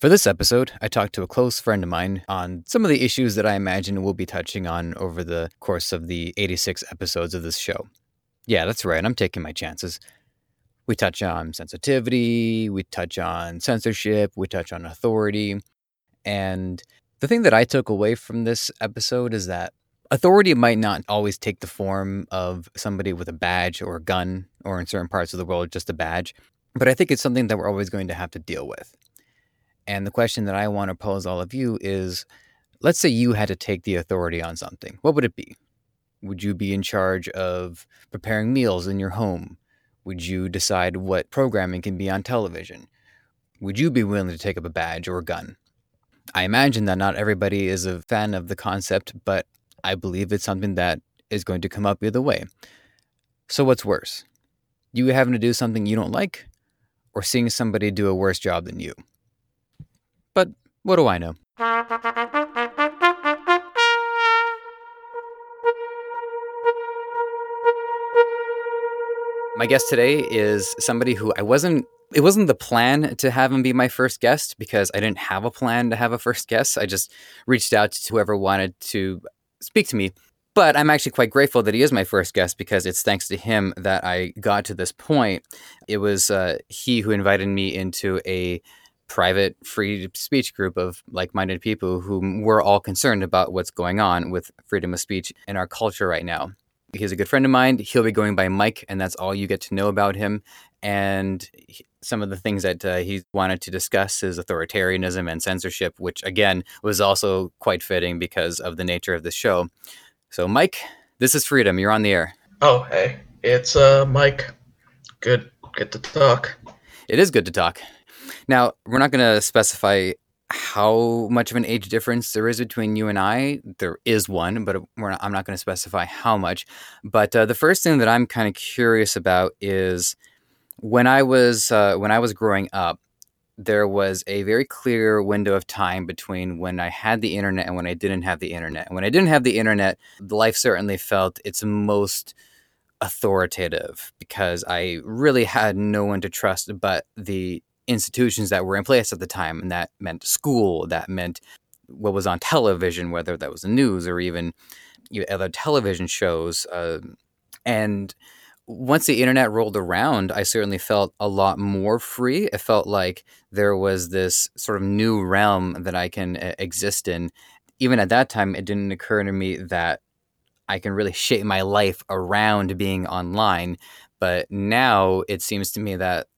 For this episode, I talked to a close friend of mine on some of the issues that I imagine we'll be touching on over the course of the 86 episodes of this show. Yeah, that's right, I'm taking my chances. We touch on sensitivity, we touch on censorship, we touch on authority. And the thing that I took away from this episode is that authority might not always take the form of somebody with a badge or a gun, or in certain parts of the world, just a badge. But I think it's something that we're always going to have to deal with. And the question that I want to pose all of you is let's say you had to take the authority on something. What would it be? Would you be in charge of preparing meals in your home? Would you decide what programming can be on television? Would you be willing to take up a badge or a gun? I imagine that not everybody is a fan of the concept, but I believe it's something that is going to come up either way. So, what's worse? You having to do something you don't like, or seeing somebody do a worse job than you? But what do I know? My guest today is somebody who I wasn't it wasn't the plan to have him be my first guest because I didn't have a plan to have a first guest. I just reached out to whoever wanted to speak to me. But I'm actually quite grateful that he is my first guest because it's thanks to him that I got to this point. It was uh, he who invited me into a private free speech group of like-minded people who were all concerned about what's going on with freedom of speech in our culture right now. He's a good friend of mine. He'll be going by Mike, and that's all you get to know about him. And he, some of the things that uh, he wanted to discuss is authoritarianism and censorship, which again was also quite fitting because of the nature of the show. So, Mike, this is Freedom. You're on the air. Oh, hey, it's uh, Mike. Good, good to talk. It is good to talk. Now, we're not going to specify how much of an age difference there is between you and I. There is one, but not, I'm not going to specify how much. But uh, the first thing that I'm kind of curious about is when I was uh, when I was growing up. There was a very clear window of time between when I had the internet and when I didn't have the internet. And when I didn't have the internet, life certainly felt its most authoritative because I really had no one to trust but the institutions that were in place at the time. And that meant school, that meant what was on television, whether that was the news or even you know, other television shows. Uh, and once the internet rolled around, I certainly felt a lot more free. It felt like there was this sort of new realm that I can uh, exist in. Even at that time, it didn't occur to me that I can really shape my life around being online. But now it seems to me that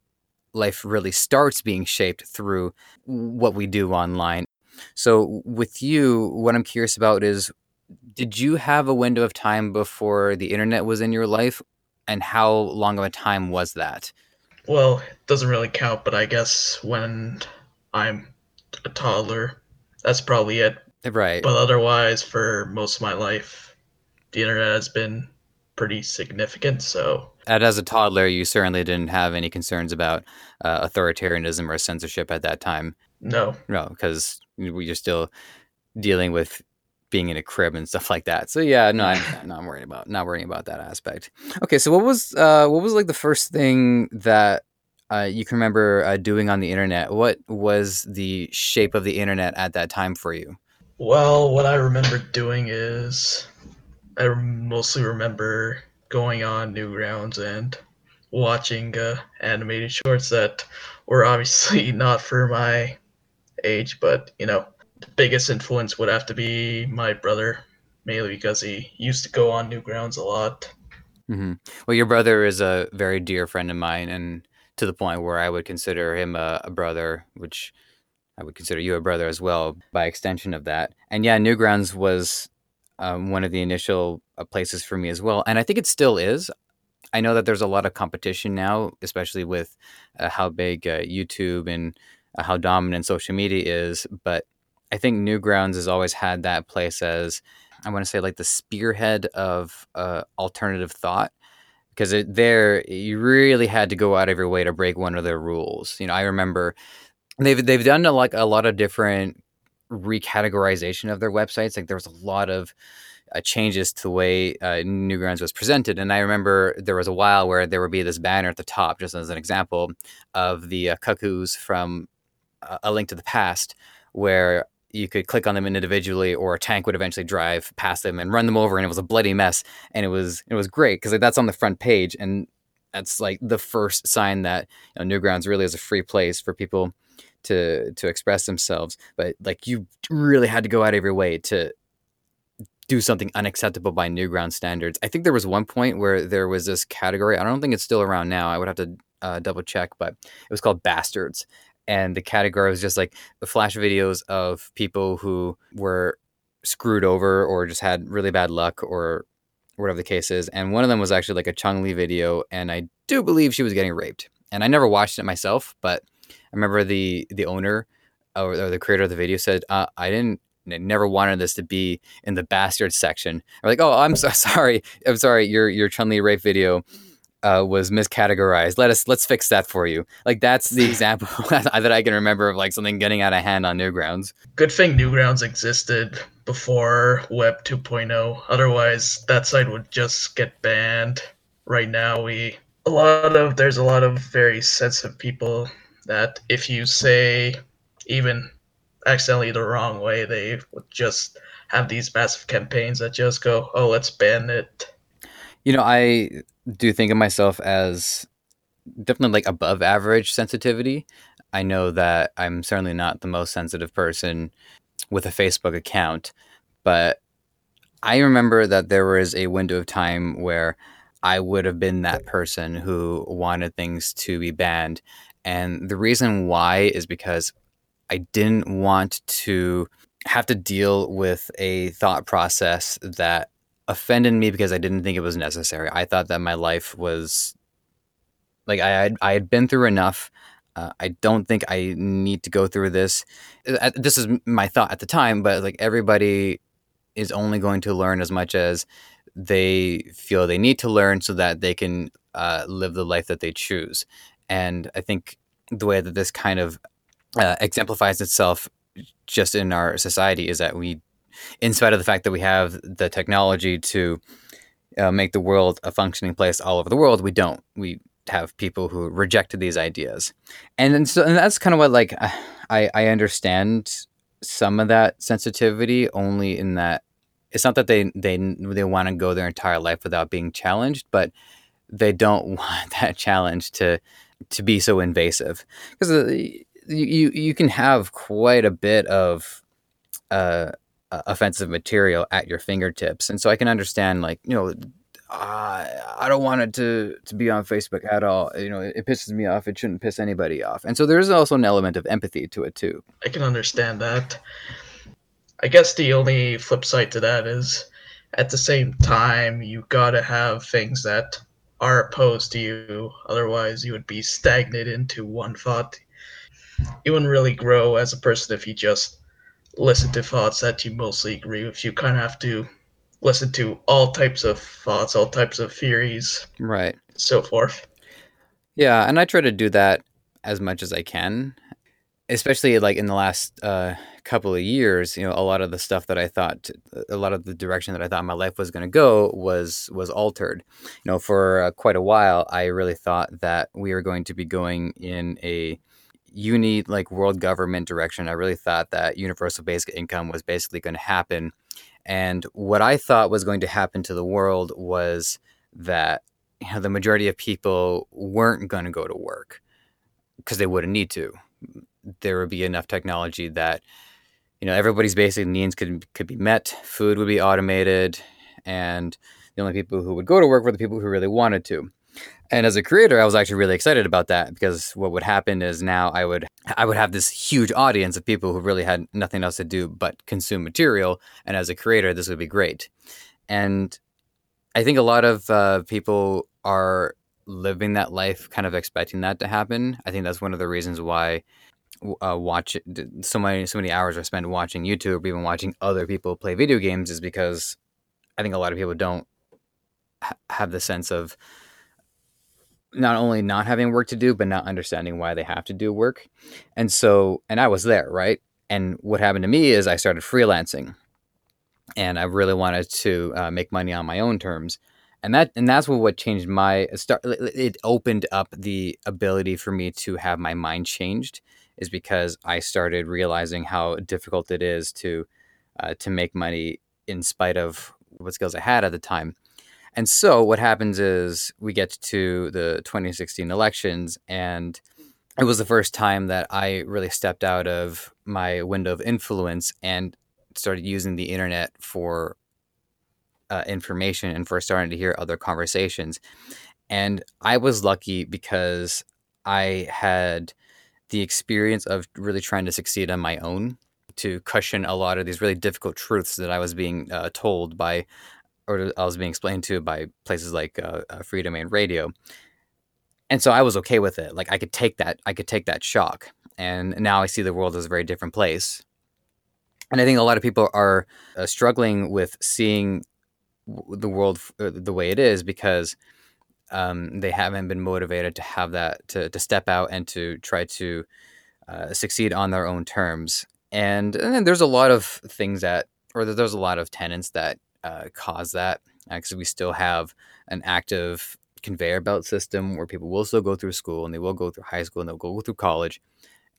life really starts being shaped through what we do online. So, with you, what I'm curious about is did you have a window of time before the internet was in your life? And how long of a time was that? Well, it doesn't really count, but I guess when I'm a toddler, that's probably it. Right. But otherwise, for most of my life, the internet has been pretty significant. So, and as a toddler, you certainly didn't have any concerns about uh, authoritarianism or censorship at that time. No, no, because you're still dealing with being in a crib and stuff like that. So yeah, no, I'm not worrying about not worrying about that aspect. Okay, so what was uh, what was like the first thing that uh, you can remember uh, doing on the internet? What was the shape of the internet at that time for you? Well, what I remember doing is I mostly remember going on Newgrounds and watching uh, animated shorts that were obviously not for my age, but you know, the biggest influence would have to be my brother, mainly because he used to go on Newgrounds a lot. Mm-hmm. Well, your brother is a very dear friend of mine, and to the point where I would consider him a, a brother, which I would consider you a brother as well by extension of that. And yeah, Newgrounds was um, one of the initial uh, places for me as well. And I think it still is. I know that there's a lot of competition now, especially with uh, how big uh, YouTube and uh, how dominant social media is. But I think Newgrounds has always had that place as, I want to say, like the spearhead of uh, alternative thought. Because it, there, you really had to go out of your way to break one of their rules. You know, I remember they've they've done a, like a lot of different recategorization of their websites. Like there was a lot of uh, changes to the way uh, Newgrounds was presented. And I remember there was a while where there would be this banner at the top, just as an example, of the uh, cuckoos from a link to the past where you could click on them individually or a tank would eventually drive past them and run them over and it was a bloody mess and it was it was great because like, that's on the front page and that's like the first sign that you know, newgrounds really is a free place for people to to express themselves but like you really had to go out of your way to do something unacceptable by newground standards i think there was one point where there was this category i don't think it's still around now i would have to uh, double check but it was called bastards and the category was just like the flash videos of people who were screwed over or just had really bad luck or whatever the case is. And one of them was actually like a Chun-Li video, and I do believe she was getting raped. And I never watched it myself, but I remember the the owner or, or the creator of the video said, uh, "I didn't." I never wanted this to be in the bastard section. I'm like, oh, I'm so sorry. I'm sorry. Your your Chun Li rape video uh, was miscategorized. Let us let's fix that for you. Like that's the example that I can remember of like something getting out of hand on Newgrounds. Good thing Newgrounds existed before Web 2.0. Otherwise, that site would just get banned. Right now, we a lot of there's a lot of very sensitive people that if you say even accidentally the wrong way, they would just have these massive campaigns that just go, "Oh, let's ban it." You know, I do think of myself as definitely like above average sensitivity. I know that I'm certainly not the most sensitive person with a Facebook account, but I remember that there was a window of time where I would have been that person who wanted things to be banned. And the reason why is because I didn't want to have to deal with a thought process that offended me because I didn't think it was necessary. I thought that my life was like I had I had been through enough. Uh, I don't think I need to go through this. Uh, this is my thought at the time, but like everybody is only going to learn as much as they feel they need to learn so that they can uh, live the life that they choose. And I think the way that this kind of uh, exemplifies itself just in our society is that we in spite of the fact that we have the technology to uh, make the world a functioning place all over the world, we don't. We have people who rejected these ideas, and then so and that's kind of what like I I understand some of that sensitivity only in that it's not that they they they want to go their entire life without being challenged, but they don't want that challenge to to be so invasive because uh, you you can have quite a bit of uh, offensive material at your fingertips. And so I can understand, like, you know, uh, I don't want it to, to be on Facebook at all. You know, it, it, pisses me off. It shouldn't piss anybody off. And so there's also an element of empathy to it, too. I can understand that. I guess the only flip side to that is at the same time, you gotta have things that are opposed to you. Otherwise, you would be stagnant into one thought. You wouldn't really grow as a person if you just listen to thoughts that you mostly agree with. You kind of have to listen to all types of thoughts, all types of theories, right, so forth. Yeah, and I try to do that as much as I can, especially like in the last uh, couple of years. You know, a lot of the stuff that I thought, a lot of the direction that I thought my life was going to go was was altered. You know, for uh, quite a while, I really thought that we were going to be going in a uni like world government direction, I really thought that universal basic income was basically going to happen. And what I thought was going to happen to the world was that you know, the majority of people weren't going to go to work because they wouldn't need to. There would be enough technology that you know everybody's basic needs could could be met. Food would be automated, and the only people who would go to work were the people who really wanted to. And as a creator, I was actually really excited about that because what would happen is now I would I would have this huge audience of people who really had nothing else to do but consume material. And as a creator, this would be great. And I think a lot of uh, people are living that life, kind of expecting that to happen. I think that's one of the reasons why uh, watch so many so many hours are spent watching YouTube, or even watching other people play video games, is because I think a lot of people don't ha- have the sense of not only not having work to do, but not understanding why they have to do work. And so, and I was there, right? And what happened to me is I started freelancing, and I really wanted to uh, make money on my own terms. And that and that's what what changed my start. It opened up the ability for me to have my mind changed. Is because I started realizing how difficult it is to uh, to make money in spite of what skills I had at the time. And so what happens is we get to the 2016 elections, and it was the first time that I really stepped out of my window of influence and started using the internet for uh, information and for starting to hear other conversations. And I was lucky because I had the experience of really trying to succeed on my own to cushion a lot of these really difficult truths that I was being uh, told by, or I was being explained to by places like uh, uh Freedomain Radio. And so I was okay with it. Like I could take that, I could take that shock. And now I see the world as a very different place. And I think a lot of people are uh, struggling with seeing the world uh, the way it is because um, they haven't been motivated to have that to, to step out and to try to uh, succeed on their own terms. And, and there's a lot of things that or there's a lot of tenants that uh, cause that because uh, we still have an active conveyor belt system where people will still go through school and they will go through high school and they'll go through college.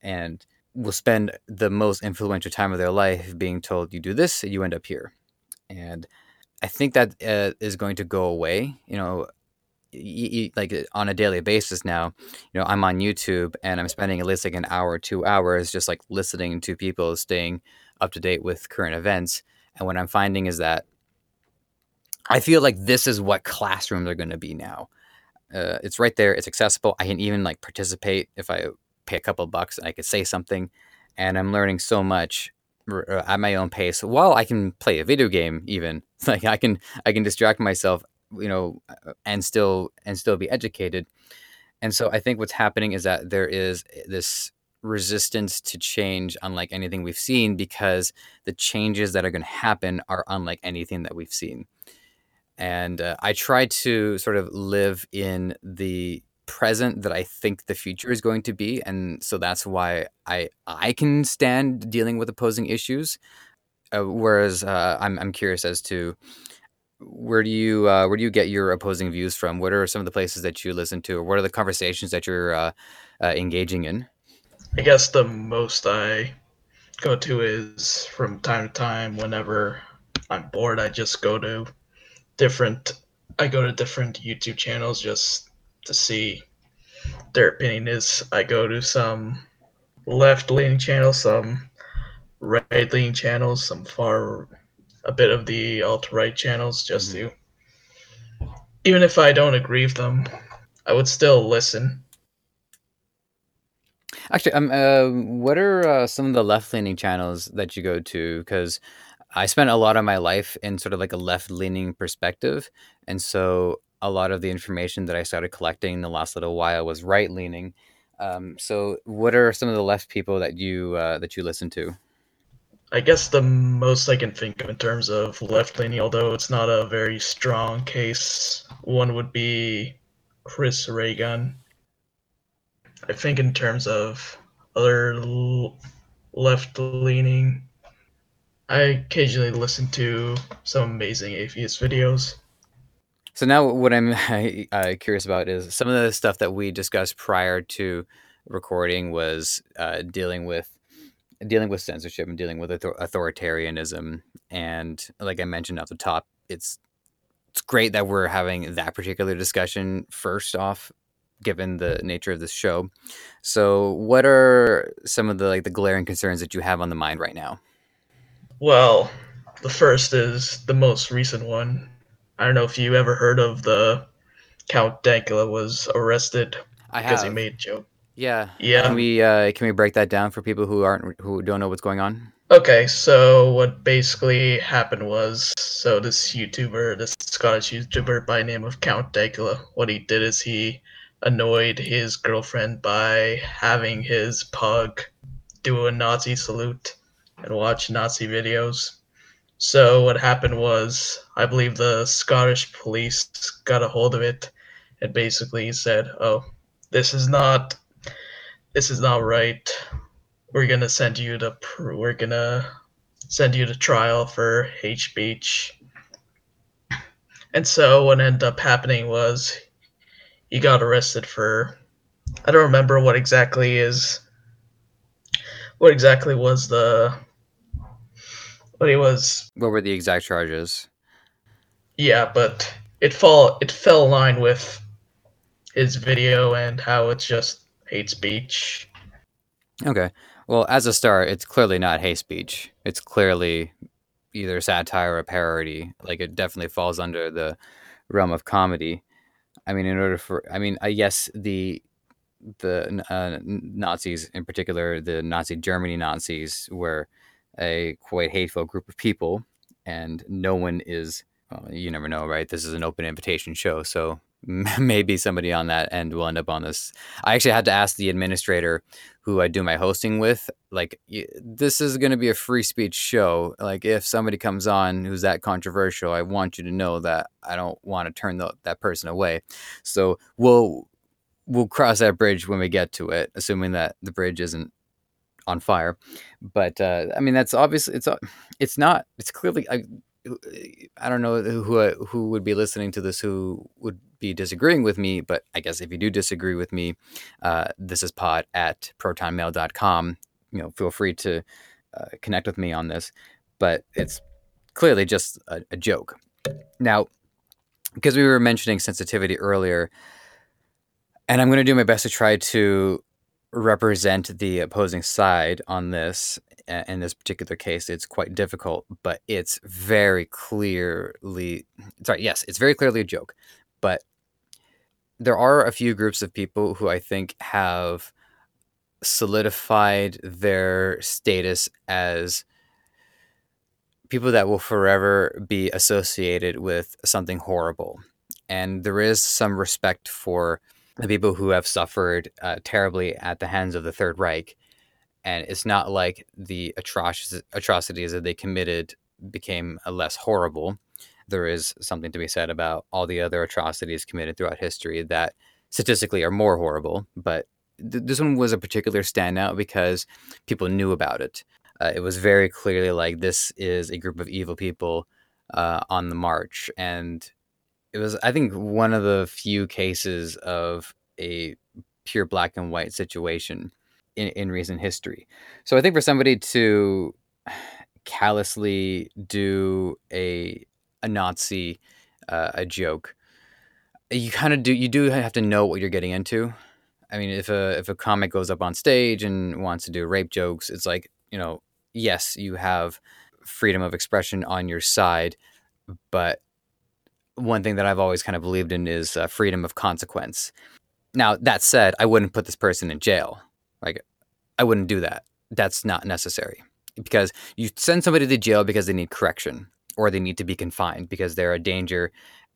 And will spend the most influential time of their life being told you do this you end up here. And i think that uh, is going to go away you know like on a daily basis now you know i'm on youtube and i'm spending at least like an hour two hours just like listening to people staying up to date with current events. And what i'm finding is that i feel like this is what classrooms are going to be now. Uh, it's right there it's accessible. I can even like participate if i pay a couple bucks and i could say something. And i'm learning so much uh, at my own pace while i can play a video game even. Like i can i can distract myself you know, and still and still be educated. And so I think what's happening is that there is this resistance to change unlike anything we've seen because the changes that are going to happen are unlike anything that we've seen. And uh, I try to sort of live in the present that I think the future is going to be, and so that's why I I can stand dealing with opposing issues. Uh, whereas uh, I'm I'm curious as to where do you uh, where do you get your opposing views from? What are some of the places that you listen to, or what are the conversations that you're uh, uh, engaging in? I guess the most I go to is from time to time. Whenever I'm bored, I just go to different. I go to different YouTube channels just to see their opinion is. I go to some left leaning channels, some right leaning channels, some far a bit of the alt right channels just mm-hmm. to, even if I don't agree with them, I would still listen. Actually, um, uh, what are uh, some of the left leaning channels that you go to? Because I spent a lot of my life in sort of like a left leaning perspective. And so a lot of the information that I started collecting in the last little while was right leaning. Um, so what are some of the left people that you uh, that you listen to? I guess the most I can think of in terms of left leaning, although it's not a very strong case, one would be Chris Ray Gun. I think in terms of other l- left leaning, I occasionally listen to some amazing atheist videos. So now, what I'm uh, curious about is some of the stuff that we discussed prior to recording was uh, dealing with dealing with censorship and dealing with author- authoritarianism. And like I mentioned at the top, it's it's great that we're having that particular discussion first off, given the nature of this show. So, what are some of the like the glaring concerns that you have on the mind right now? Well, the first is the most recent one. I don't know if you ever heard of the Count Dankula was arrested because he made joke yeah. Yeah. Can we uh, can we break that down for people who aren't who don't know what's going on? Okay, so what basically happened was so this YouTuber, this Scottish YouTuber by name of Count Dankula, what he did is he annoyed his girlfriend by having his pug do a Nazi salute and watch Nazi videos. So what happened was I believe the Scottish police got a hold of it and basically said, "Oh, this is not this is not right. We're gonna send you to we're gonna send you to trial for hate speech. And so what ended up happening was he got arrested for I don't remember what exactly is what exactly was the what he was What were the exact charges? yeah, but it fall it fell in line with his video and how it's just hate speech. Okay. Well, as a start, it's clearly not hate speech. It's clearly either satire or parody. Like it definitely falls under the realm of comedy. I mean, in order for, I mean, I guess the the uh, Nazis, in particular, the Nazi Germany Nazis, were a quite hateful group of people, and no one is. Well, you never know, right? This is an open invitation show, so maybe somebody on that end will end up on this. I actually had to ask the administrator who I do my hosting with, like, this is going to be a free speech show. Like, if somebody comes on who's that controversial, I want you to know that I don't want to turn the, that person away. So we'll we'll cross that bridge when we get to it, assuming that the bridge isn't on fire. But uh, I mean, that's obviously it's it's not. It's clearly. I, I don't know who who would be listening to this who would be disagreeing with me, but I guess if you do disagree with me, uh, this is pod at protonmail.com. You know, feel free to uh, connect with me on this, but it's clearly just a, a joke. Now, because we were mentioning sensitivity earlier, and I'm going to do my best to try to represent the opposing side on this in this particular case it's quite difficult but it's very clearly sorry yes it's very clearly a joke. But there are a few groups of people who i think have solidified their status as people that will forever be associated with something horrible. And there is some respect for the people who have suffered uh, terribly at the hands of the third reich and it's not like the atroc- atrocities that they committed became less horrible. There is something to be said about all the other atrocities committed throughout history that statistically are more horrible, but th- this one was a particular standout because people knew about it. Uh, it was very clearly like this is a group of evil people uh, on the march, and it was, I think, one of the few cases of a pure black and white situation in, in recent history. So I think for somebody to callously do a a Nazi uh, a joke, you kind of do you do have to know what you're getting into. I mean, if a if a comic goes up on stage and wants to do rape jokes, it's like you know, yes, you have freedom of expression on your side, but one thing that I've always kind of believed in is uh, freedom of consequence. Now, that said, I wouldn't put this person in jail. Like, I wouldn't do that. That's not necessary because you send somebody to jail because they need correction or they need to be confined because they're a danger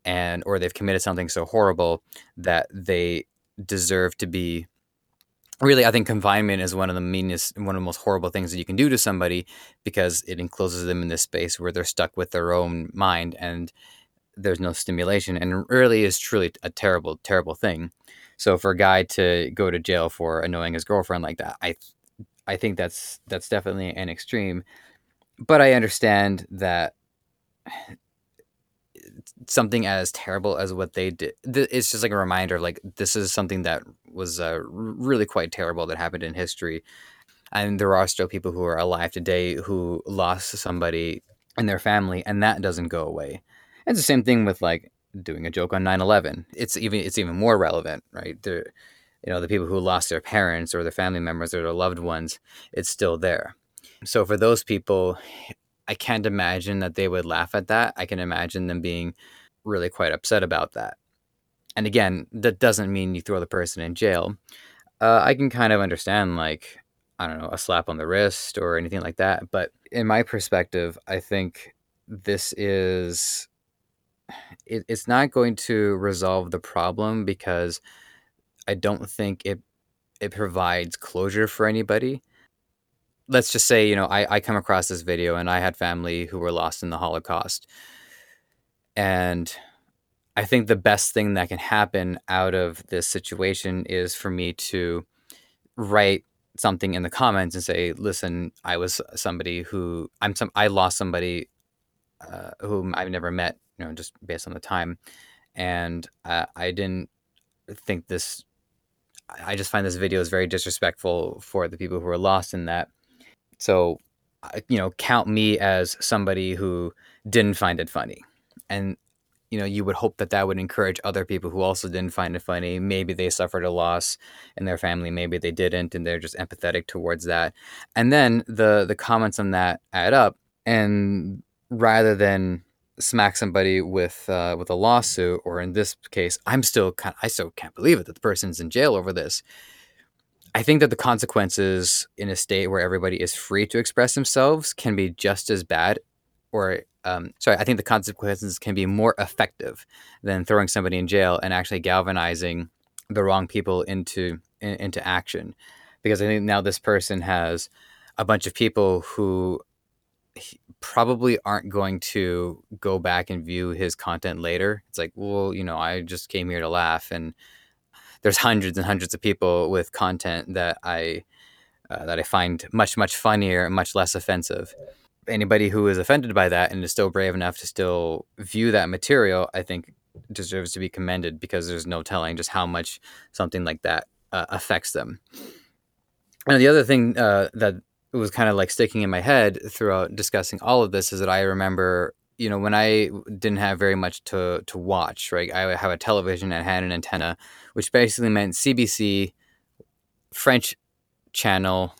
and or they've committed something so horrible that they deserve to be really i think confinement is one of the meanest one of the most horrible things that you can do to somebody because it encloses them in this space where they're stuck with their own mind and there's no stimulation and really is truly a terrible terrible thing so for a guy to go to jail for annoying his girlfriend like that, I I think that's that's definitely an extreme. But I understand that something as terrible as what they did it's just like a reminder like this is something that was uh, really quite terrible that happened in history and there are still people who are alive today who lost somebody in their family and that doesn't go away it's the same thing with like doing a joke on 9/11. It's even it's even more relevant, right? The you know, the people who lost their parents or their family members or their loved ones, it's still there. So for those people, I can't imagine that they would laugh at that. I can imagine them being really quite upset about that. And again, that doesn't mean you throw the person in jail. Uh, I can kind of understand, like, I don't know, a slap on the wrist or anything like that. But in my perspective, I think this is it, it's not going to resolve the problem because I don't think it it provides closure for anybody. Let's just say, you know, I, I come across this video and I had family who were lost in the Holocaust. And I think the best thing that can happen out of this situation is for me to write something in the comments and say, listen, I was somebody who I'm some I lost somebody uh, whom I've never met you know, just based on the time. And uh, I didn't think this. I just find this video is very disrespectful for the people who are lost in that. So, you know, count me as somebody who didn't find it funny. And you know, you would hope that that would encourage other people who also didn't find it funny. Maybe they suffered a loss in their family, maybe they didn't, and they're just empathetic towards that. And then the the comments on that add up, and rather than smack somebody with uh, with a lawsuit, or in this case, I'm still kind of, I still can't believe it that the person's in jail over this. I think that the consequences in a state where everybody is free to express themselves can be just as bad, or um, sorry, I think the consequences can be more effective than throwing somebody in jail and actually galvanizing the wrong people into in, into action, because I think now this person has a bunch of people who probably aren't going to go back and view his content later. It's like, well, you know, I just came here to laugh, and there's hundreds and hundreds of people with content that I uh, that I find much much funnier and much less offensive. Anybody who is offended by that and is still brave enough to still view that material, I think, deserves to be commended because there's no telling just how much something like that uh, affects them. And the other thing uh, that was kind of like sticking in my head throughout discussing all of this is that I remember, you know, when I didn't have very much to to watch, right? I have a television and had an antenna, which basically meant CBC, French channel,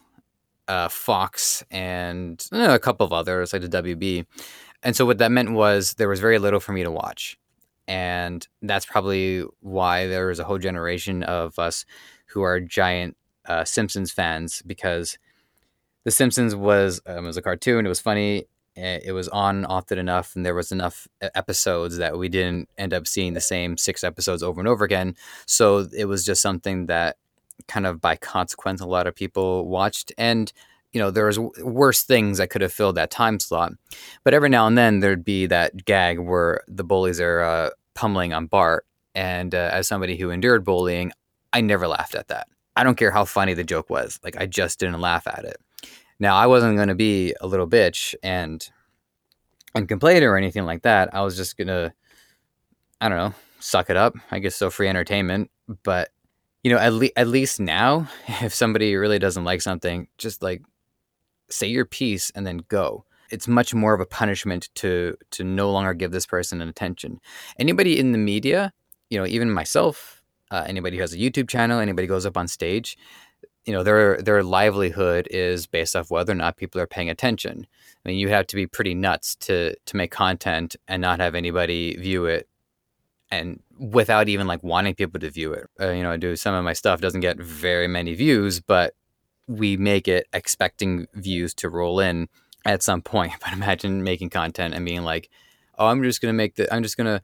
uh, Fox, and you know, a couple of others like the WB. And so what that meant was there was very little for me to watch. And that's probably why there was a whole generation of us who are giant uh, Simpsons fans because the Simpsons was um, was a cartoon. It was funny. Eh, it was on often enough, and there was enough episodes that we didn't end up seeing the same six episodes over and over again. So it was just something that kind of by consequence a lot of people watched and you know there was worse things that could have filled that time slot but every now and then there'd be that gag where the bullies are uh, pummeling on bart and uh, as somebody who endured bullying i never laughed at that i don't care how funny the joke was like i just didn't laugh at it now, I wasn't going to be a little bitch and and complain or anything like that. I was just going to I don't know, suck it up. I guess so free entertainment, but you know, at, le- at least now, if somebody really doesn't like something, just like say your piece and then go. It's much more of a punishment to to no longer give this person an attention. Anybody in the media, you know, even myself, uh, anybody who has a YouTube channel, anybody goes up on stage, you know their their livelihood is based off whether or not people are paying attention. I mean, you have to be pretty nuts to to make content and not have anybody view it, and without even like wanting people to view it. Uh, you know, I do some of my stuff doesn't get very many views, but we make it expecting views to roll in at some point. But imagine making content and being like, "Oh, I'm just gonna make the I'm just gonna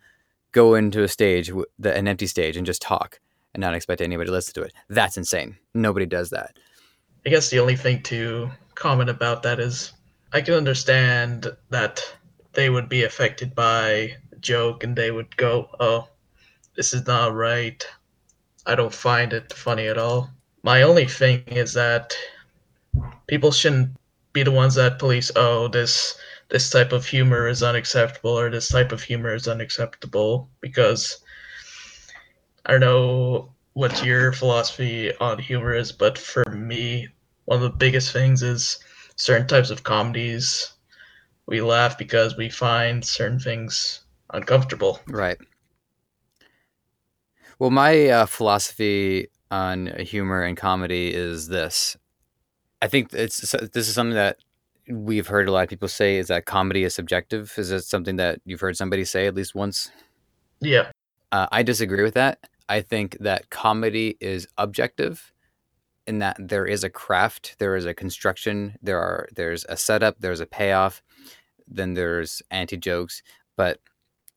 go into a stage, an empty stage, and just talk." And not expect anybody to listen to it. That's insane. Nobody does that. I guess the only thing to comment about that is I can understand that they would be affected by joke and they would go, oh, this is not right. I don't find it funny at all. My only thing is that people shouldn't be the ones that police, oh, this this type of humor is unacceptable or this type of humor is unacceptable because I don't know what your philosophy on humor is, but for me, one of the biggest things is certain types of comedies. We laugh because we find certain things uncomfortable. Right. Well, my uh, philosophy on humor and comedy is this. I think it's this is something that we've heard a lot of people say is that comedy is subjective. Is it something that you've heard somebody say at least once? Yeah. Uh, I disagree with that. I think that comedy is objective in that there is a craft, there is a construction, there are there's a setup, there's a payoff, then there's anti jokes, but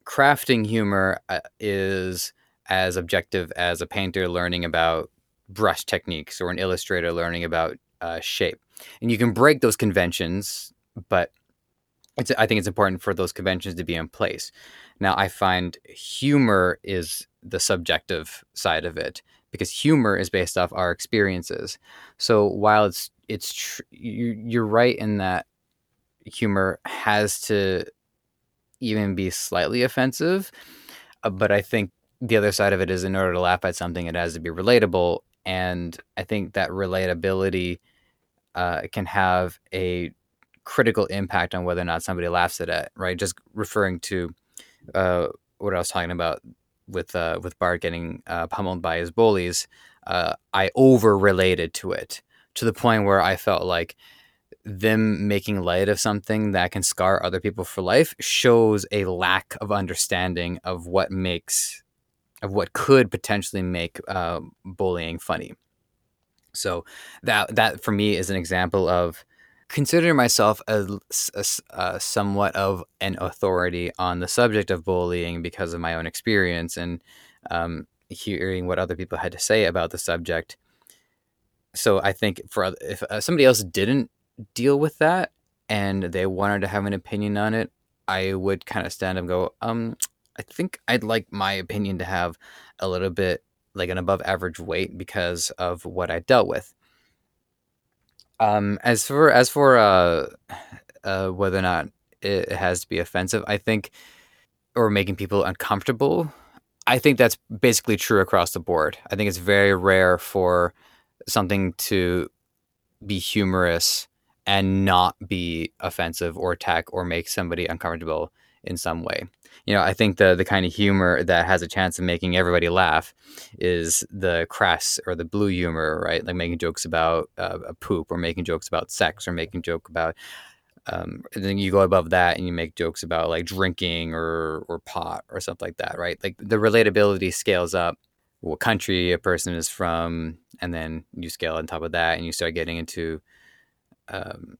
crafting humor uh, is as objective as a painter learning about brush techniques or an illustrator learning about uh, shape. And you can break those conventions, but I think it's important for those conventions to be in place. Now, I find humor is the subjective side of it because humor is based off our experiences. So while it's it's tr- you, you're right in that humor has to even be slightly offensive, uh, but I think the other side of it is in order to laugh at something, it has to be relatable, and I think that relatability uh, can have a critical impact on whether or not somebody laughs at it. Right, just referring to uh, what I was talking about with uh, with Bart getting uh, pummeled by his bullies. Uh, I over related to it to the point where I felt like them making light of something that can scar other people for life shows a lack of understanding of what makes of what could potentially make uh, bullying funny. So that that for me is an example of considering myself a, a, a, somewhat of an authority on the subject of bullying because of my own experience and um, hearing what other people had to say about the subject. So I think for if uh, somebody else didn't deal with that and they wanted to have an opinion on it, I would kind of stand up and go, um, I think I'd like my opinion to have a little bit like an above average weight because of what I dealt with. Um, as for as for uh, uh, whether or not it has to be offensive, I think, or making people uncomfortable, I think that's basically true across the board. I think it's very rare for something to be humorous and not be offensive or attack or make somebody uncomfortable in some way. You know, I think the the kind of humor that has a chance of making everybody laugh is the crass or the blue humor, right? Like making jokes about uh, a poop or making jokes about sex or making joke about um, then you go above that and you make jokes about like drinking or or pot or something like that, right? Like the relatability scales up what country a person is from, and then you scale on top of that, and you start getting into um,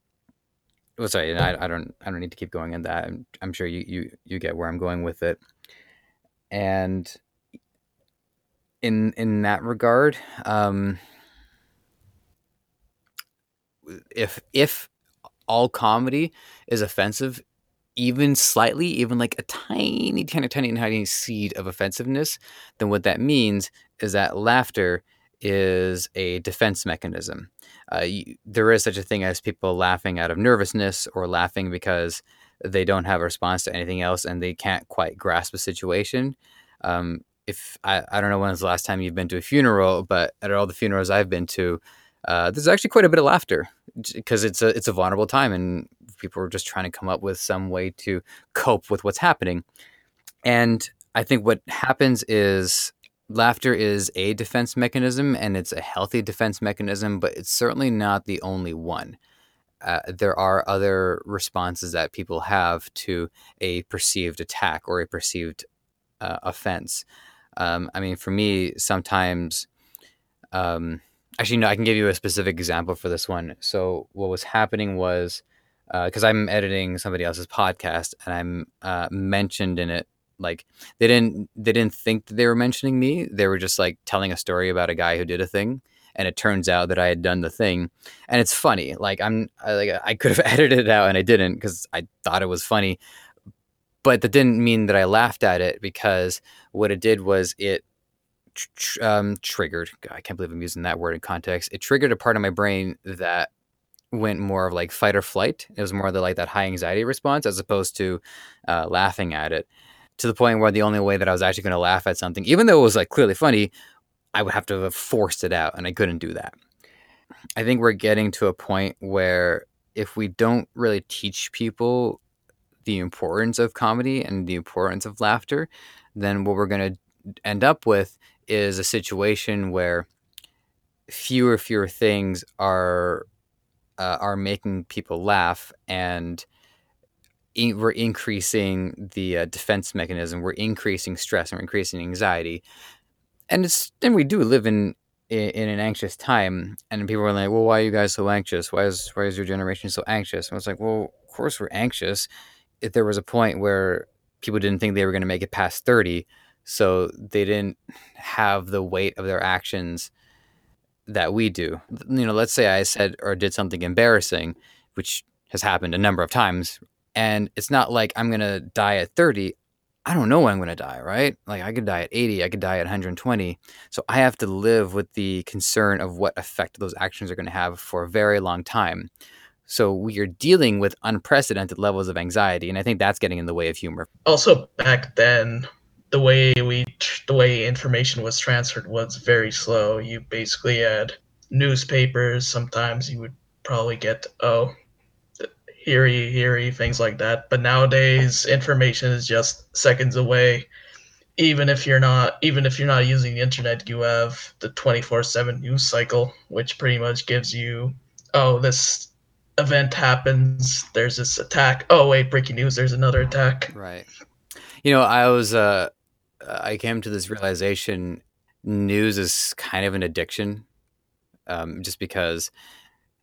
well, sorry, I, I don't I don't need to keep going in that. I'm, I'm sure you, you you get where I'm going with it. And in in that regard, um, if if all comedy is offensive, even slightly, even like a tiny, tiny, tiny, tiny seed of offensiveness, then what that means is that laughter is a defense mechanism. Uh, you, there is such a thing as people laughing out of nervousness or laughing because they don't have a response to anything else and they can't quite grasp a situation. Um, if I, I don't know when was the last time you've been to a funeral, but at all the funerals I've been to, uh, there's actually quite a bit of laughter because it's a it's a vulnerable time and people are just trying to come up with some way to cope with what's happening. And I think what happens is laughter is a defense mechanism and it's a healthy defense mechanism, but it's certainly not the only one. Uh, there are other responses that people have to a perceived attack or a perceived uh, offense. Um, I mean, for me, sometimes, um, actually, no, I can give you a specific example for this one. So, what was happening was because uh, I'm editing somebody else's podcast and I'm uh, mentioned in it like they didn't they didn't think that they were mentioning me. They were just like telling a story about a guy who did a thing, and it turns out that I had done the thing, and it's funny. Like I'm I, like I could have edited it out and I didn't because I thought it was funny, but that didn't mean that I laughed at it because what it did was it tr- um, triggered. God, I can't believe I'm using that word in context. It triggered a part of my brain that went more of like fight or flight. It was more of the like that high anxiety response as opposed to uh, laughing at it to the point where the only way that I was actually going to laugh at something, even though it was like clearly funny, I would have to have forced it out, and I couldn't do that. I think we're getting to a point where if we don't really teach people the importance of comedy and the importance of laughter, then what we're going to end up with is a situation where fewer fewer things are uh, are making people laugh and in, we're increasing the uh, defense mechanism. We're increasing stress and we're increasing anxiety. And it's and we do live in, in in an anxious time. And people are like, "Well, why are you guys so anxious? Why is why is your generation so anxious?" And it's like, "Well, of course we're anxious. If there was a point where people didn't think they were going to make it past thirty, so they didn't have the weight of their actions." that we do. You know, let's say I said or did something embarrassing, which has happened a number of times and it's not like I'm going to die at 30. I don't know when I'm going to die, right? Like I could die at 80, I could die at 120. So I have to live with the concern of what effect those actions are going to have for a very long time. So we are dealing with unprecedented levels of anxiety, and I think that's getting in the way of humor. Also, back then, the way we the way information was transferred was very slow. You basically had newspapers. Sometimes you would probably get oh eerie, eerie, things like that. But nowadays, information is just seconds away. Even if you're not, even if you're not using the internet, you have the 24/7 news cycle, which pretty much gives you, oh, this event happens. There's this attack. Oh wait, breaking news. There's another attack. Right. You know, I was, uh, I came to this realization: news is kind of an addiction, um, just because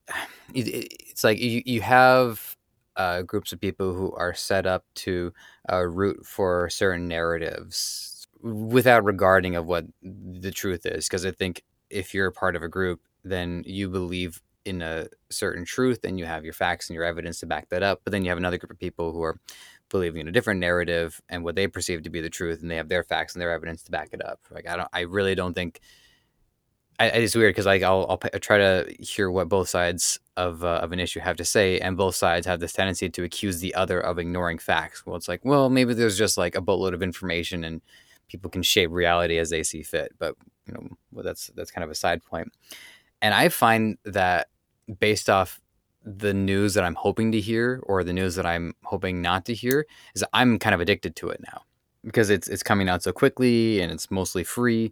it's like you, you have uh, groups of people who are set up to uh, root for certain narratives without regarding of what the truth is. Because I think if you're a part of a group, then you believe in a certain truth and you have your facts and your evidence to back that up. But then you have another group of people who are believing in a different narrative and what they perceive to be the truth, and they have their facts and their evidence to back it up. Like I don't, I really don't think I, it's weird because like I'll, I'll, I'll try to hear what both sides of uh, of an issue have to say, and both sides have this tendency to accuse the other of ignoring facts. Well, it's like, well, maybe there's just like a boatload of information, and people can shape reality as they see fit. But you know, well, that's that's kind of a side point. And I find that based off the news that I'm hoping to hear or the news that I'm hoping not to hear, is I'm kind of addicted to it now because it's it's coming out so quickly and it's mostly free,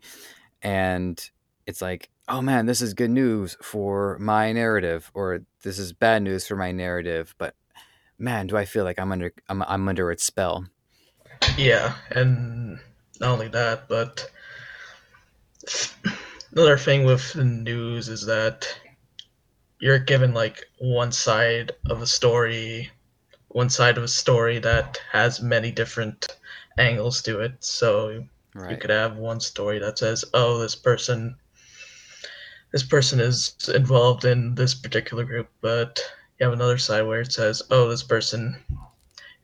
and it's like, oh man, this is good news for my narrative, or this is bad news for my narrative. But man, do I feel like I'm under I'm, I'm under its spell. Yeah, and not only that, but another thing with the news is that you're given like one side of a story, one side of a story that has many different angles to it. So right. you could have one story that says, "Oh, this person this person is involved in this particular group, but you have another side where it says, oh, this person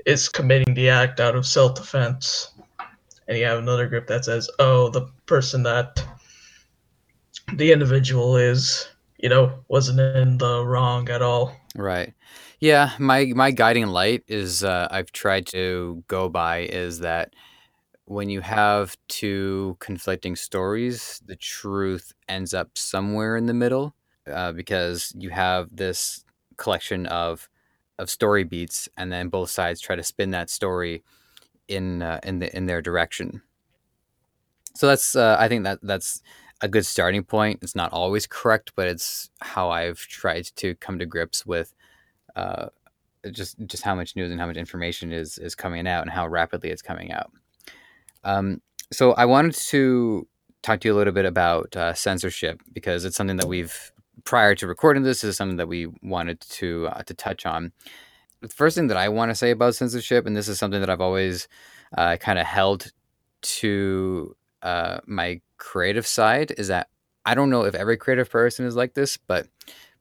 is committing the act out of self defense. And you have another group that says, oh, the person that the individual is, you know, wasn't in the wrong at all. Right. Yeah, my my guiding light is uh, I've tried to go by is that when you have two conflicting stories, the truth ends up somewhere in the middle uh, because you have this collection of of story beats, and then both sides try to spin that story in uh, in the in their direction. So that's uh, I think that that's a good starting point. It's not always correct, but it's how I've tried to come to grips with uh, just just how much news and how much information is is coming out and how rapidly it's coming out. Um, so I wanted to talk to you a little bit about uh, censorship because it's something that we've prior to recording this is something that we wanted to uh, to touch on. The first thing that I want to say about censorship, and this is something that I've always uh, kind of held to uh, my creative side, is that I don't know if every creative person is like this, but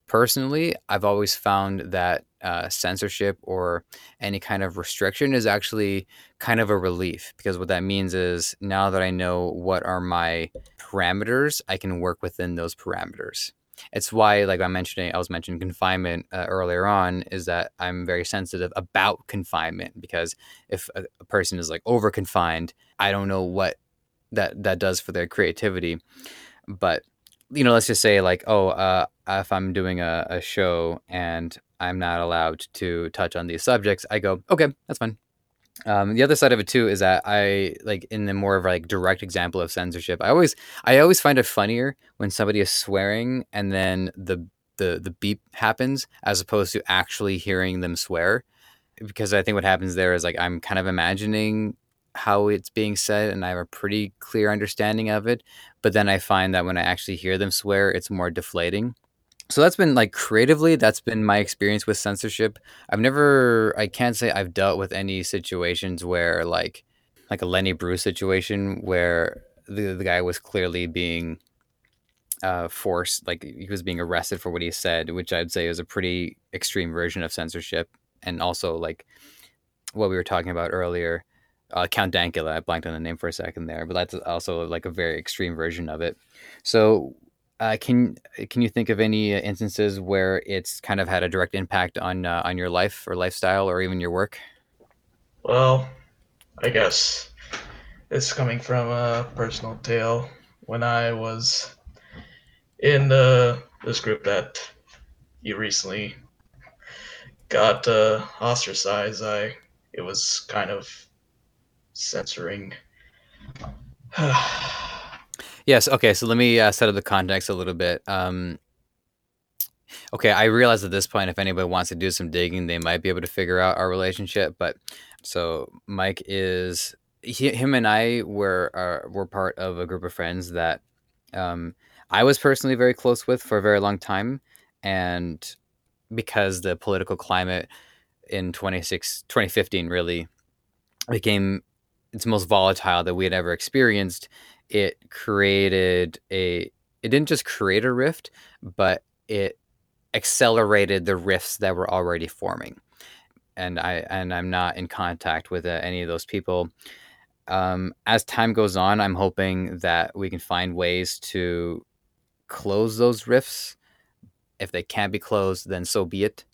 personally, I've always found that uh, censorship or any kind of restriction is actually kind of a relief because what that means is now that I know what are my parameters, I can work within those parameters. It's why, like I mentioned, I was mentioning confinement uh, earlier on, is that I'm very sensitive about confinement because if a, a person is like over confined, I don't know what that that does for their creativity. But you know, let's just say like, oh, uh, if I'm doing a, a show and I'm not allowed to touch on these subjects, I go, okay, that's fine. Um, the other side of it too is that I like in the more of like direct example of censorship. I always I always find it funnier when somebody is swearing and then the the the beep happens as opposed to actually hearing them swear, because I think what happens there is like I'm kind of imagining how it's being said and I have a pretty clear understanding of it, but then I find that when I actually hear them swear, it's more deflating. So that's been like creatively that's been my experience with censorship. I've never i can't say i've dealt with any situations where like like a lenny bruce situation where the, the guy was clearly being uh, forced like he was being arrested for what he said which i'd say is a pretty extreme version of censorship. And also like what we were talking about earlier uh, count dankula i blanked on the name for a second there but that's also like a very extreme version of it so uh, can can you think of any uh, instances where it's kind of had a direct impact on uh, on your life or lifestyle or even your work? Well, I guess it's coming from a personal tale. When I was in the, this group that you recently got uh, ostracized, I it was kind of censoring. yes. Okay. So let me uh, set up the context a little bit. Um, okay, I realize at this point, if anybody wants to do some digging, they might be able to figure out our relationship. But so Mike is he, him and I were are, were part of a group of friends that um, I was personally very close with for a very long time, and because the political climate in 26, 2015 really became its most volatile that we had ever experienced, it created a it didn't just create a rift, but it accelerated the rifts that were already forming. And I and I'm not in contact with uh, any of those people. Um, as time goes on, I'm hoping that we can find ways to close those rifts. If they can't be closed, then so be it.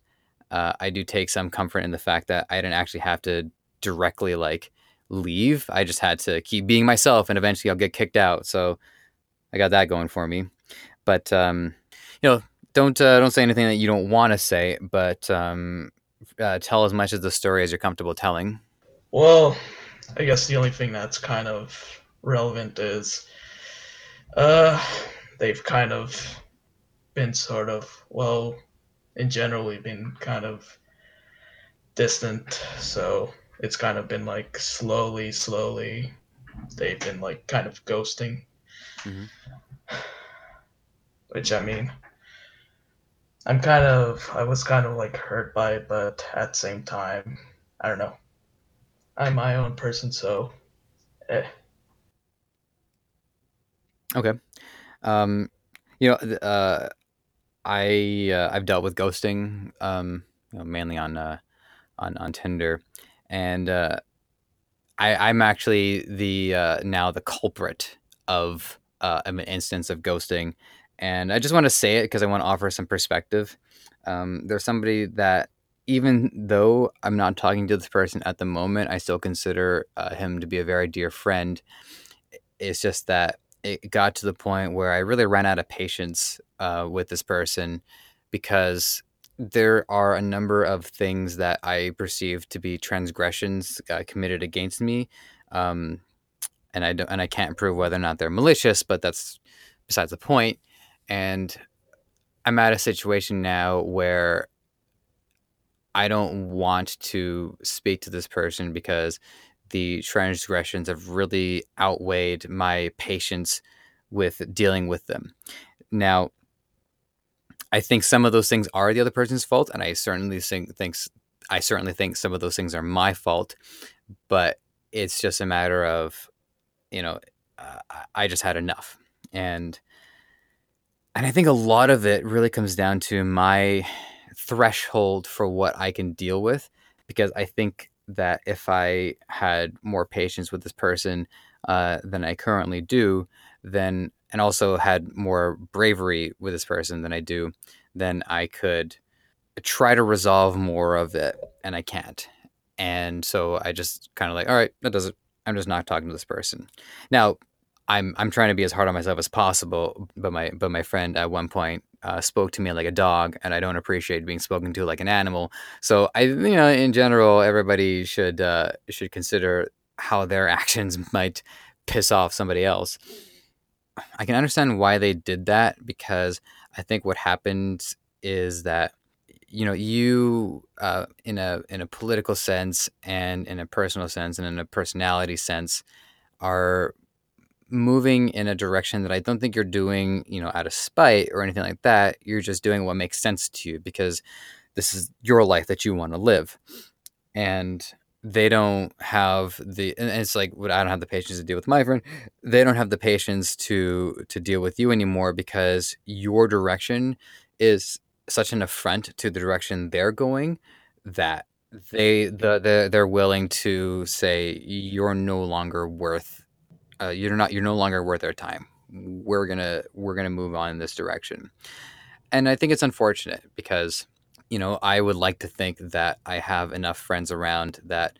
Uh, I do take some comfort in the fact that I didn't actually have to directly like leave. I just had to keep being myself, and eventually I'll get kicked out. So I got that going for me. But um, you know, don't uh, don't say anything that you don't want to say, but um, uh, tell as much of the story as you're comfortable telling. Well, I guess the only thing that's kind of relevant is uh, they've kind of been sort of well, in general, we've been kind of distant. So it's kind of been like slowly, slowly, they've been like kind of ghosting. Mm-hmm. Which I mean, I'm kind of I was kind of like hurt by it, but at the same time, I don't know. I'm my own person, so eh. Okay. Um, you know, uh, I uh, I've dealt with ghosting, um, you know, mainly on uh, on on Tinder, and uh, I I'm actually the uh, now the culprit of uh, an instance of ghosting and I just want to say it because I want to offer some perspective. Um, there's somebody that, even though I'm not talking to this person at the moment, I still consider uh, him to be a very dear friend. It's just that it got to the point where I really ran out of patience uh, with this person because there are a number of things that I perceive to be transgressions uh, committed against me. Um, and I don't, and I can't prove whether or not they're malicious, but that's besides the point. point and I'm at a situation now where I don't want to speak to this person because the transgressions have really outweighed my patience with dealing with them. Now, I think some of those things are the other person's fault, and I certainly think thinks I certainly think some of those things are my fault. But it's just a matter of, you know, uh, I just had enough, and and I think a lot of it really comes down to my threshold for what I can deal with. Because I think that if I had more patience with this person uh, than I currently do, then, and also had more bravery with this person than I do, then I could try to resolve more of it. And I can't. And so I just kind of like, all right, that does it. I'm just not talking to this person. Now, I'm I'm trying to be as hard on myself as possible, but my but my friend at one point uh, spoke to me like a dog, and I don't appreciate being spoken to like an animal. So I, you know, in general, everybody should uh, should consider how their actions might piss off somebody else. I can understand why they did that because I think what happened is that you know you uh, in a in a political sense and in a personal sense and in a personality sense are moving in a direction that I don't think you're doing, you know, out of spite or anything like that. You're just doing what makes sense to you because this is your life that you want to live. And they don't have the and it's like what I don't have the patience to deal with my friend. They don't have the patience to to deal with you anymore because your direction is such an affront to the direction they're going that they the, the they're willing to say you're no longer worth uh, you're not you're no longer worth our time we're gonna we're gonna move on in this direction and i think it's unfortunate because you know i would like to think that i have enough friends around that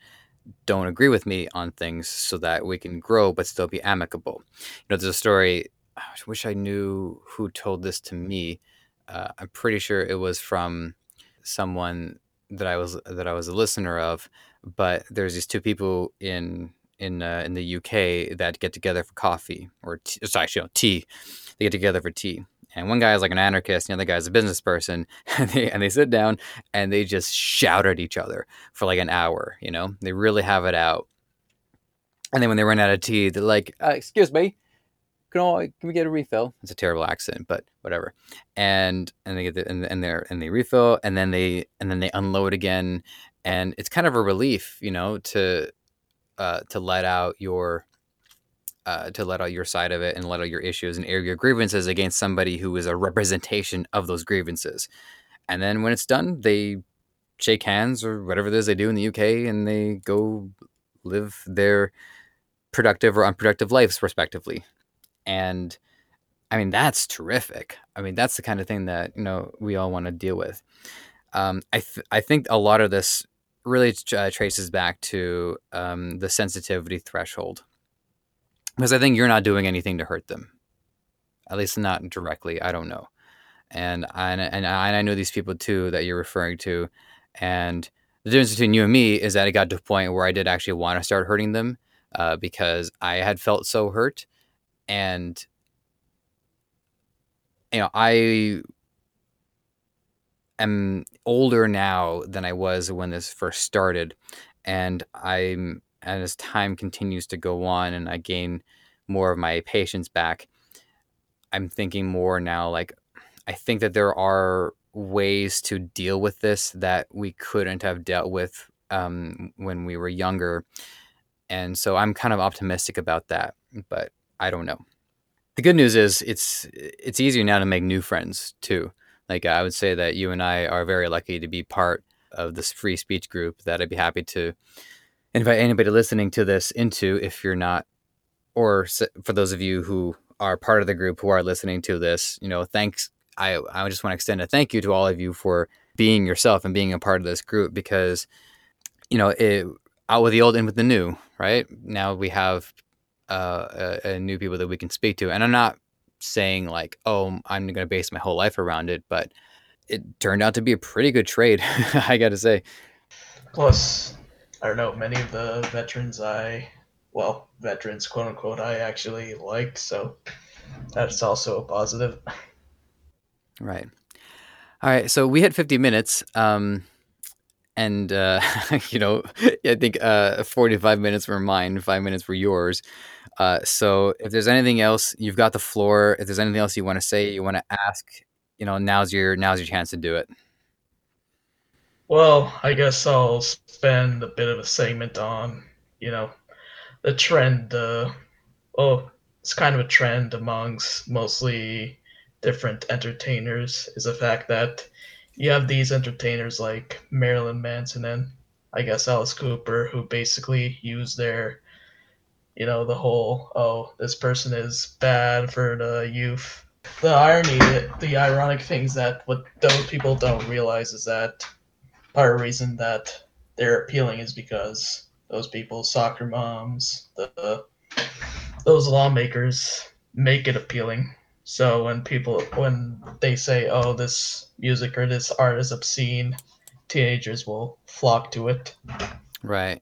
don't agree with me on things so that we can grow but still be amicable you know there's a story i wish i knew who told this to me uh, I'm pretty sure it was from someone that I was that I was a listener of. But there's these two people in in uh, in the UK that get together for coffee or tea, sorry, actually, no, tea. They get together for tea, and one guy is like an anarchist, and the other guy is a business person, and they and they sit down and they just shout at each other for like an hour. You know, they really have it out. And then when they run out of tea, they're like, uh, "Excuse me, can I, can we get a refill?" It's a terrible accent, but whatever. And and they get the, and, and they and they refill, and then they and then they unload again, and it's kind of a relief, you know, to uh, to let out your uh, to let out your side of it and let out your issues and air your grievances against somebody who is a representation of those grievances. And then when it's done, they shake hands or whatever it is they do in the UK and they go live their productive or unproductive lives respectively. And I mean, that's terrific. I mean, that's the kind of thing that, you know, we all want to deal with. Um, I, th- I think a lot of this really uh, traces back to um, the sensitivity threshold because I think you're not doing anything to hurt them, at least not directly. I don't know, and I, and and I know these people too that you're referring to, and the difference between you and me is that it got to a point where I did actually want to start hurting them uh, because I had felt so hurt, and you know I am older now than I was when this first started, and I'm as time continues to go on and I gain more of my patience back, I'm thinking more now like I think that there are ways to deal with this that we couldn't have dealt with um, when we were younger. And so I'm kind of optimistic about that, but I don't know. The good news is it's it's easier now to make new friends too. Like I would say that you and I are very lucky to be part of this free speech group that I'd be happy to invite anybody listening to this into if you're not or for those of you who are part of the group who are listening to this you know thanks i i just want to extend a thank you to all of you for being yourself and being a part of this group because you know it out with the old in with the new right? Now we have uh, a, new people that we can speak to. And i'm not saying like oh i'm going to base my whole life around it but it turned out to be a pretty good trade i gotta say. Plus I don't know, many of the veterans I, well, veterans, quote unquote, I actually like, so that's also a positive. Right. All right. So we had 50 minutes. Um, and, uh, you know, I think uh, 45 minutes were mine, five minutes were yours. Uh, so if there's anything else, you've got the floor. If there's anything else you want to say, you want to ask, you know, now's your now's your chance to do it. Well, I guess I'll spend a bit of a segment on, you know, the trend. Uh, oh, it's kind of a trend amongst mostly different entertainers is the fact that you have these entertainers like Marilyn Manson and I guess Alice Cooper who basically use their, you know, the whole, oh, this person is bad for the youth. The irony, the ironic things that what those people don't realize is that part of the reason that they're appealing is because those people, soccer moms, the those lawmakers make it appealing. So when people when they say, "Oh, this music or this art is obscene," teenagers will flock to it. Right.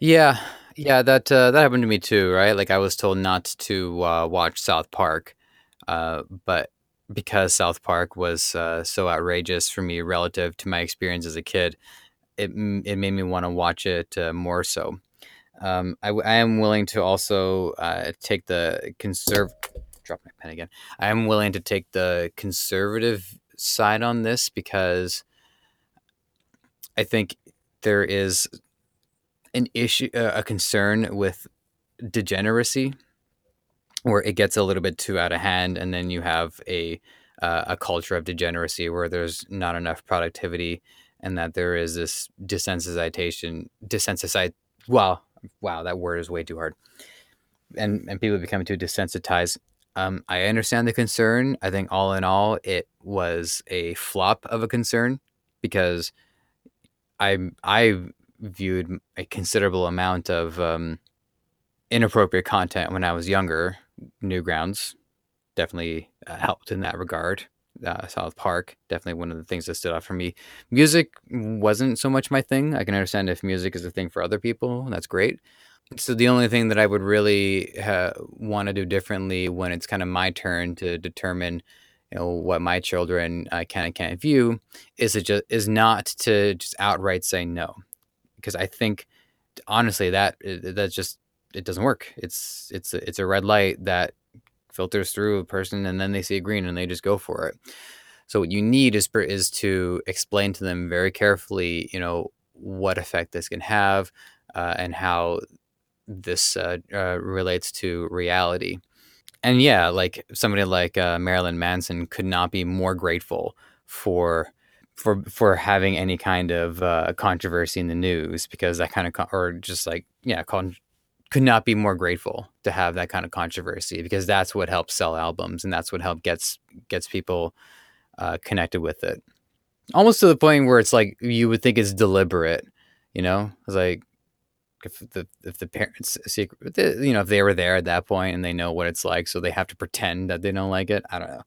Yeah. Yeah, that uh, that happened to me too, right? Like I was told not to uh, watch South Park, uh, but because South Park was uh, so outrageous for me relative to my experience as a kid, it it made me want to watch it uh, more so. Um, I, I, am willing to also uh, take the conserv. Drop my pen again. I am willing to take the conservative side on this because I think there is an issue, a concern with degeneracy where it gets a little bit too out of hand, and then you have a uh, a culture of degeneracy where there's not enough productivity, and that there is this desensitization, desensitize. Wow, wow, that word is way too hard, and and people becoming too desensitized. Um, I understand the concern. I think all in all, it was a flop of a concern because I I viewed a considerable amount of um, inappropriate content when I was younger Newgrounds definitely uh, helped in that regard. uh, South Park. Definitely one of the things that stood out for me. Music wasn't so much my thing. I can understand if music is a thing for other people. That's great. So the only thing that I would really uh, want to do differently when it's kind of my turn to determine, you know, what my children uh, can and can't view is it just is not to just outright say no, because I think honestly that that's just it doesn't work. It's it's a, it's a red light that filters through a person and then they see a green and they just go for it. So what you need is is to explain to them very carefully, you know, what effect this can have uh, and how this uh, uh, relates to reality. And yeah, like somebody like uh, Marilyn Manson could not be more grateful for for for having any kind of uh, controversy in the news because that kind of con- or just like yeah, con- could not be more grateful to have that kind of controversy because that's what helps sell albums and that's what help gets gets people uh, connected with it. Almost to the point where it's like you would think it's deliberate, you know? It's like if the if the parents secret, you know, if they were there at that point and they know what it's like, so they have to pretend that they don't like it. I don't know.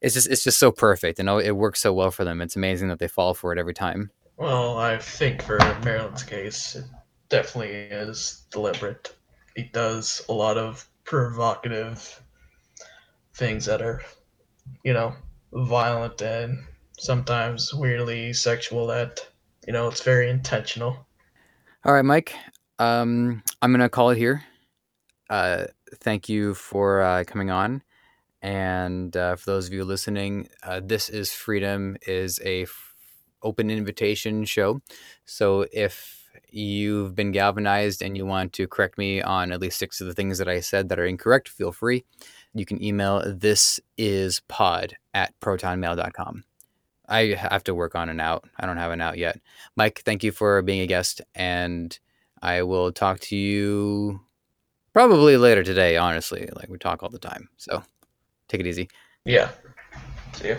It's just it's just so perfect, and it works so well for them. It's amazing that they fall for it every time. Well, I think for Marilyn's case, it definitely is deliberate. He does a lot of provocative things that are, you know, violent and sometimes weirdly sexual. That you know, it's very intentional. All right, Mike. Um, I'm gonna call it here. Uh, thank you for uh, coming on, and uh, for those of you listening, uh, this is Freedom is a f- open invitation show. So if you've been galvanized and you want to correct me on at least six of the things that I said that are incorrect, feel free. You can email this is pod at protonmail.com. I have to work on an out. I don't have an out yet. Mike, thank you for being a guest and I will talk to you probably later today, honestly. Like we talk all the time. So take it easy. Yeah. See ya.